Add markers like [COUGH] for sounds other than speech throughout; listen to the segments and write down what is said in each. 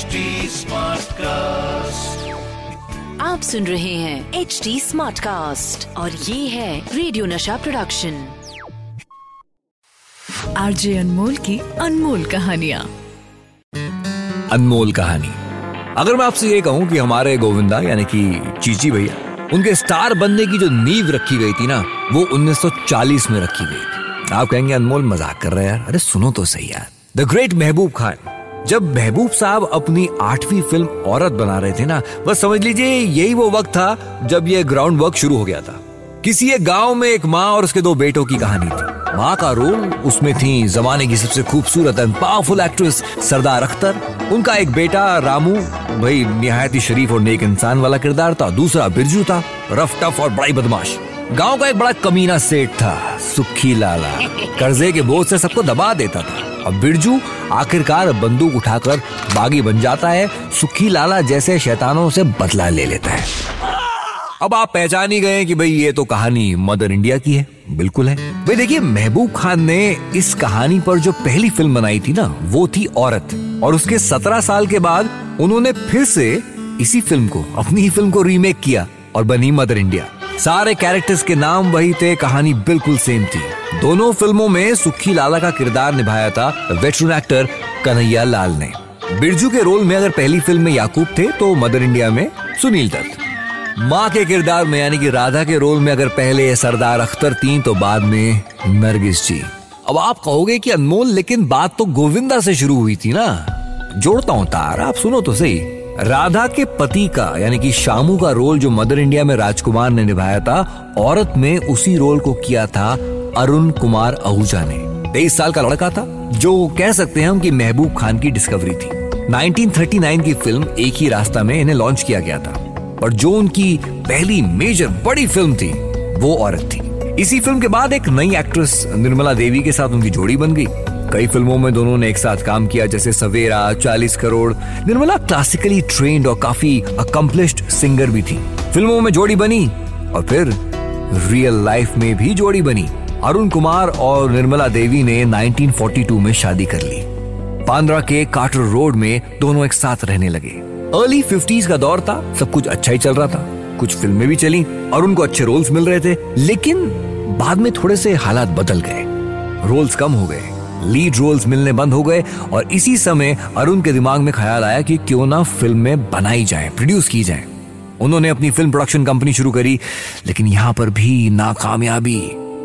HD Smartcast. आप सुन रहे हैं एच डी स्मार्ट कास्ट और ये है रेडियो नशा प्रोडक्शन आरजे अनमोल की अनमोल कहानिया। अनमोल कहानी। अगर मैं आपसे ये कहूँ कि हमारे गोविंदा यानी कि चीची भैया उनके स्टार बनने की जो नींव रखी गई थी ना वो 1940 में रखी गई थी। आप कहेंगे अनमोल मज़ाक कर रहे हैं? यार अरे सुनो तो सही यार। द ग्रेट महबूब खान जब महबूब साहब अपनी आठवीं फ़िल्म औरत बना रहे थे ना, बस समझ लीजिए यही वो वक्त था जब ये ग्राउंड वर्क शुरू हो गया था। किसी एक गाँव में एक माँ और उसके दो बेटों की कहानी थी। माँ का रोल उसमें थी जमाने की सबसे खूबसूरत and powerful actress Sardar Akhtar, उनका एक बेटा रामू, भाई निहायत ही शरीफ और नेक इंसान वाला किरदार था, दूसरा बिरजू था, रफ टफ और बड़ा बदमाश। गाँव का एक बड़ा कमीना सेठ था, सुखी लाला। कर्जे के बोझ से सबको दबा देता था। अब बिरजू आखिरकार बंदूक उठाकर बागी बन जाता है, सुखी लाला जैसे शैतानों से बदला ले लेता है। अब आप पहचान ही गए कि भाई ये तो कहानी मदर इंडिया की है। बिल्कुल है। भाई देखिए, महबूब खान ने इस कहानी पर जो पहली फ़िल्म बनाई थी ना, वो थी औरत। और उसके सत्रह साल के बाद उन्होंने फिर से इसी फ़िल्म को, अपनी ही फ़िल्म को रीमेक किया और बनी मदर इंडिया। सारे कैरेक्टर्स के नाम वही थे, कहानी बिल्कुल सेम थी। दोनों फ़िल्मों में सुखी लाला का किरदार निभाया था वेटरन एक्टर कन्हैया लाल ने। बिरजू के रोल में अगर पहली फ़िल्म में याकूब थे तो मदर इंडिया में सुनील दत्त। माँ के किरदार में, यानी कि राधा के रोल में अगर पहले सरदार अख्तर थी तो बाद में नरगिस जी। अब आप कहोगे कि अनमोल, लेकिन बात तो गोविंदा से शुरू हुई थी ना। जोड़ता हूँ तार, आप सुनो तो सही। राधा के पति का, यानी कि शामू का रोल जो मदर इंडिया में राजकुमार ने निभाया था, औरत में उसी रोल को किया था अरुण कुमार आहूजा ने। तेईस साल का लड़का था, जो कह सकते हैं हम कि महबूब खान की डिस्कवरी थी। 1939 की फ़िल्म एक ही रास्ता में इन्हें लॉन्च किया गया था। और जो उनकी पहली मेजर बड़ी फ़िल्म थी, वो औरत थी। इसी फ़िल्म के बाद एक नई एक्ट्रेस निर्मला देवी के साथ उनकी जोड़ी बन गई। कई फ़िल्मों में दोनों ने एक साथ काम किया, जैसे सवेरा, चालीस करोड़। निर्मला क्लासिकली ट्रेन्ड और काफ़ी अकम्पलिश्ड सिंगर भी थी। फ़िल्मों में जोड़ी बनी और फिर रियल लाइफ में भी जोड़ी बनी। अरुण कुमार और निर्मला देवी ने 1942 में शादी कर ली। बांद्रा के कार्टर रोड में दोनों एक साथ रहने लगे। अर्ली फिफ्टीज का दौर था, सब कुछ अच्छा ही चल रहा था। कुछ फ़िल्में भी चली और उनको अच्छे रोल्स मिल रहे थे, लेकिन बाद में थोड़े से हालात बदल गए। रोल्स कम हो गए। लीड रोल्स मिलने बंद हो गए और इसी समय अरुण के दिमाग में ख्याल आया कि क्यों ना फ़िल्में बनाई जाए प्रोड्यूस की जाए। उन्होंने अपनी फ़िल्म प्रोडक्शन कंपनी शुरू करी, लेकिन यहाँ पर भी नाकामयाबी।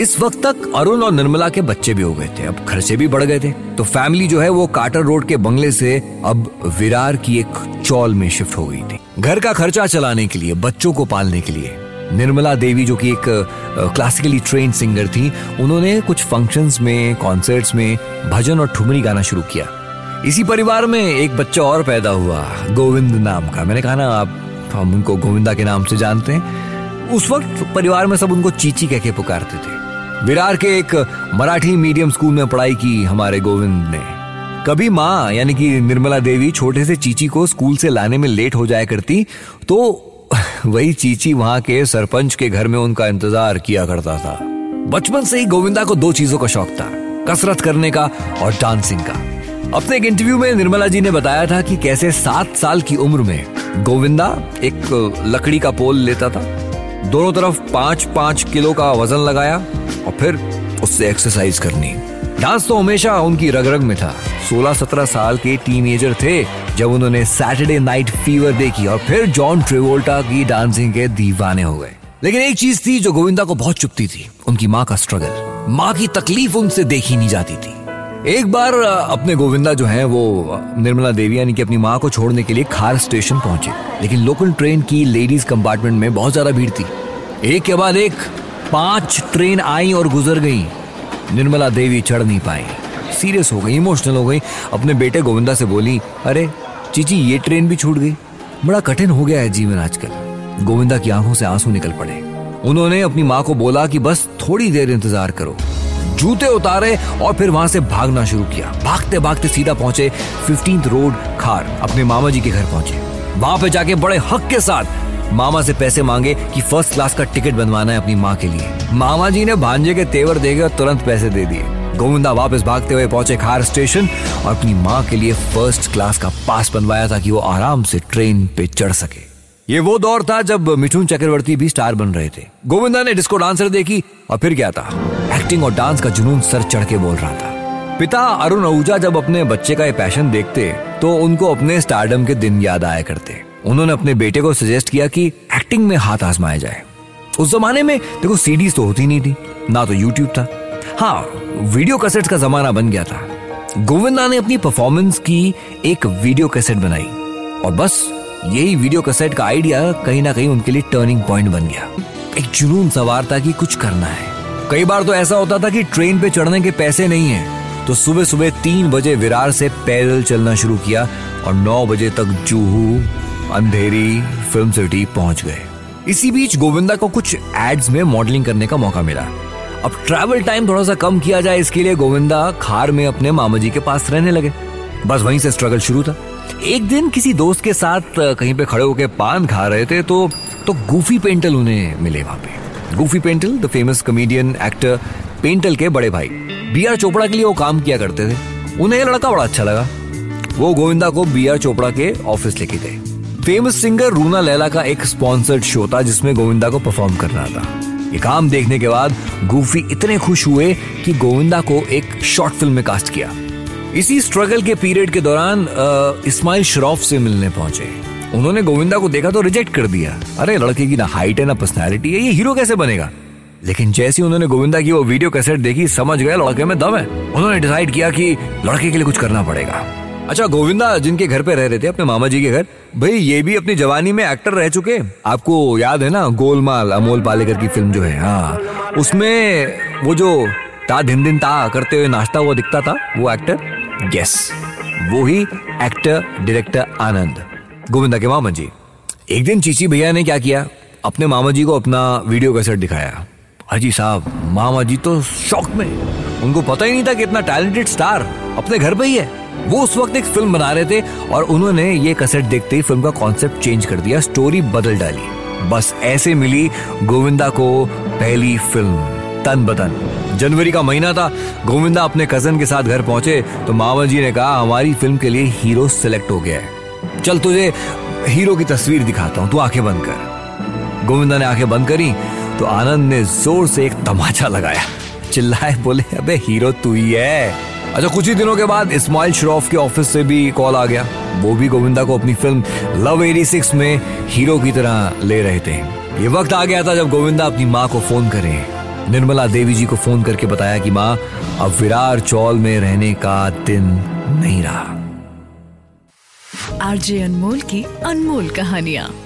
इस वक्त तक अरुण और निर्मला के बच्चे भी हो गए थे, अब खर्चे भी बढ़ गए थे। तो फैमिली जो है वो कार्टर रोड के बंगले से अब विरार की एक चौल में शिफ्ट हो गई थी। घर का खर्चा चलाने के लिए, बच्चों को पालने के लिए निर्मला देवी, जो कि एक क्लासिकली ट्रेन सिंगर थी, उन्होंने कुछ फ़ंक्शंस में कॉन्सर्ट्स में भजन और ठुमरी गाना शुरू किया। इसी परिवार में एक बच्चा और पैदा हुआ, गोविंद नाम का। मैंने कहा, ना, आप, हम उनको गोविंदा के नाम से जानते हैं। उस वक्त परिवार में सब उनको चीची कह के पुकारते थे। विरार के एक मराठी मीडियम स्कूल में पढ़ाई की हमारे गोविंद ने। कभी माँ, यानी कि निर्मला देवी, छोटे से चीची को स्कूल से लाने में लेट हो जाया करती तो [LAUGHS] वही चीची वहाँ के सरपंच के घर में उनका इंतज़ार किया करता था। बचपन से ही गोविंदा को दो चीज़ों का शौक था, कसरत करने का और डांसिंग का। अपने एक इंटरव्यू में निर्मला जी ने बताया था कि कैसे सात साल की उम्र में गोविंदा एक लकड़ी का पोल लेता था। दोनों तरफ़ पाँच पाँच किलो का वज़न लगाया और फिर उससे एक्सरसाइज करनी। डांस तो हमेशा उनकी रग रग में था। 16-17 साल के टीनेजर थे, जब उन्होंने सैटरडे नाइट फीवर देखी और फिर जॉन ट्रेवोल्टा की डांसिंग के दीवाने हो गए। लेकिन एक चीज़ थी जो गोविंदा को बहुत चुपती थी, उनकी माँ का स्ट्रगल माँ की तकलीफ़ उनसे देखी नहीं जाती थी। एक बार अपने गोविंदा जो है, वो निर्मला देवी यानी कि अपनी माँ को छोड़ने के लिए खार स्टेशन पहुँचे। लेकिन लोकल ट्रेन की लेडीज़ कंपार्टमेंट में बहुत ज़्यादा भीड़ थी। एक के बाद एक, पाँच ट्रेन आई और गुजर गई। निर्मला देवी चढ़ नहीं पाई। सीरियस हो गई इमोशनल हो गई। अपने बेटे गोविंदा से बोली, अरे, चीची, ये ट्रेन भी छूट गई। बड़ा कठिन हो गया है जीवन आजकल। गोविंदा की आँखों से आँसू निकल पड़े। उन्होंने अपनी माँ को बोला कि बस थोड़ी देर इंतज़ार करो। जूते उतारे और फिर वहाँ से भागना शुरू किया। भागते भागते सीधा पहुँचे फिफ्टींथ रोड खार। अपने मामा जी के घर पहुँचे। वहाँ पे जाके बड़े हक के साथ मामा से पैसे मांगे कि फ़र्स्ट क्लास का टिकट बनवाना है अपनी माँ के लिए। मामा जी ने भांजे के तेवर देके और तुरंत पैसे दे दिए। गोविंदा वापस भागते हुए पहुँचे खार स्टेशन और अपनी माँ के लिए फ़र्स्ट क्लास का पास बनवाया ताकि वो आराम से ट्रेन पे चढ़ सके। ये वो दौर था जब मिठुन चक्रवर्ती भी स्टार बन रहे थे। गोविंदा ने डिस्को डांसर देखी और फिर क्या था? एक्टिंग और डांस का जुनून सर चढ़ के बोल रहा था। पिता अरुण आहूजा जब अपने बच्चे का ये पैशन देखते तो उनको अपने स्टारडम के दिन याद आया करते। उन्होंने अपने बेटे को सजेस्ट किया कि एक्टिंग में हाथ आजमाया जाए। उस जमाने में देखो सीडीज तो होती नहीं थी, ना तो यूट्यूब था। हाँ वीडियो कैसेट का जमाना बन गया था। गोविंदा ने अपनी परफॉर्मेंस की एक वीडियो कैसेट बनाई। और बस, यही वीडियो कैसेट का आइडिया कहीं ना कहीं उनके लिए टर्निंग पॉइंट बन गया। एक जुनून सवार था कि कुछ करना है। कई बार तो ऐसा होता था कि ट्रेन पे चढ़ने के पैसे नहीं है तो सुबह सुबह तीन बजे विरार से पैदल चलना शुरू किया और नौ बजे तक जूहू अंधेरी फ़िल्म सिटी पहुँच गए। इसी बीच गोविंदा को कुछ एड्स में मॉडलिंग करने का मौका मिला। अब ट्रैवल टाइम थोड़ा सा कम किया जाए, इसके लिए गोविंदा खार में अपने मामा जी के पास रहने लगे। बस वहीं से स्ट्रगल शुरू था। एक दिन किसी दोस्त के साथ कहीं पे खड़े होकर पान खा रहे थे तो तो गूफी पेंटल उन्हें मिले वहाँ पे। Gufi Paintal the famous comedian actor Paintal के बड़े भाई बी आर चोपड़ा के लिए वो काम किया करते थे। उन्हें लड़का बड़ा अच्छा लगा। वो गोविंदा को बी आर चोपड़ा के ऑफ़िस लेके गए। फ़ेमस सिंगर रूना लैला का एक स्पॉन्सर्ड शो था, जिसमें गोविंदा को परफॉर्म करना था। ये काम देखने के बाद गूफी इतने खुश हुए कि गोविंदा को एक शॉर्ट फ़िल्म में कास्ट किया। इसी स्ट्रगल के पीरियड के दौरान इस्माइल शरॉफ से मिलने पहुँचे। उन्होंने गोविंदा को देखा तो रिजेक्ट कर दिया। अरे, लड़के की ना हाइट है, ना पर्सनैलिटी है, ये हीरो कैसे बनेगा? लेकिन जैसे उन्होंने गोविंदा की वो वीडियो कैसेट देखी, समझ गए लड़के में दम है। उन्होंने डिसाइड किया कि लड़के के लिए कुछ करना पड़ेगा। अच्छा गोविंदा जिनके घर पे रह रहे थे, अपने मामा जी के घर, भाई, ये भी अपनी जवानी में एक्टर रह चुके आपको याद है ना, गोलमाल, अमोल पालेकर की फ़िल्म जो है? हाँ। उसमें वो जो ता दिन दिन ता करते हुए नाश्ता हुआ दिखता था, वो एक्टर यस वो ही एक्टर डायरेक्टर आनंद। गोविंदा के मामा जी, एक दिन चीची भैया ने क्या किया? अपने मामा जी को अपना वीडियो कैसेट दिखाया। अजी साहब, मामा जी तो शौक में। उनको पता ही नहीं था कि इतना टैलेंटेड स्टार अपने घर पे ही है। वो उस वक्त एक फ़िल्म बना रहे थे और उन्होंने ये कसेट देखते ही फ़िल्म का कॉन्सेप्ट चेंज कर दिया स्टोरी बदल डाली। बस ऐसे मिली गोविंदा को पहली फ़िल्म तन बदन जनवरी का महीना था, गोविंदा अपने कज़न के साथ घर पहुँचे तो मामा जी ने कहा, हमारी फ़िल्म के लिए हीरो सिलेक्ट हो गया है। चल तुझे हीरो की तस्वीर दिखाता हूँ, तू आँखें बंद कर। गोविंदा ने आँखें बंद करी तो आनंद ने ज़ोर से एक तमाचा लगाया। चिल्लाए बोले, अबे हीरो तू ही है। अच्छा कुछ ही दिनों के बाद इस्माइल श्रॉफ के ऑफ़िस से भी कॉल आ गया। वो भी गोविंदा को अपनी फ़िल्म लव 86 में हीरो की तरह ले रहे थे। ये वक्त आ गया था जब गोविंदा अपनी माँ को फ़ोन करे। निर्मला देवी जी को फ़ोन करके बताया कि माँ, अब विरार चौल में रहने का दिन नहीं रहा। आरजे अनमोल की अनमोल कहानियाँ।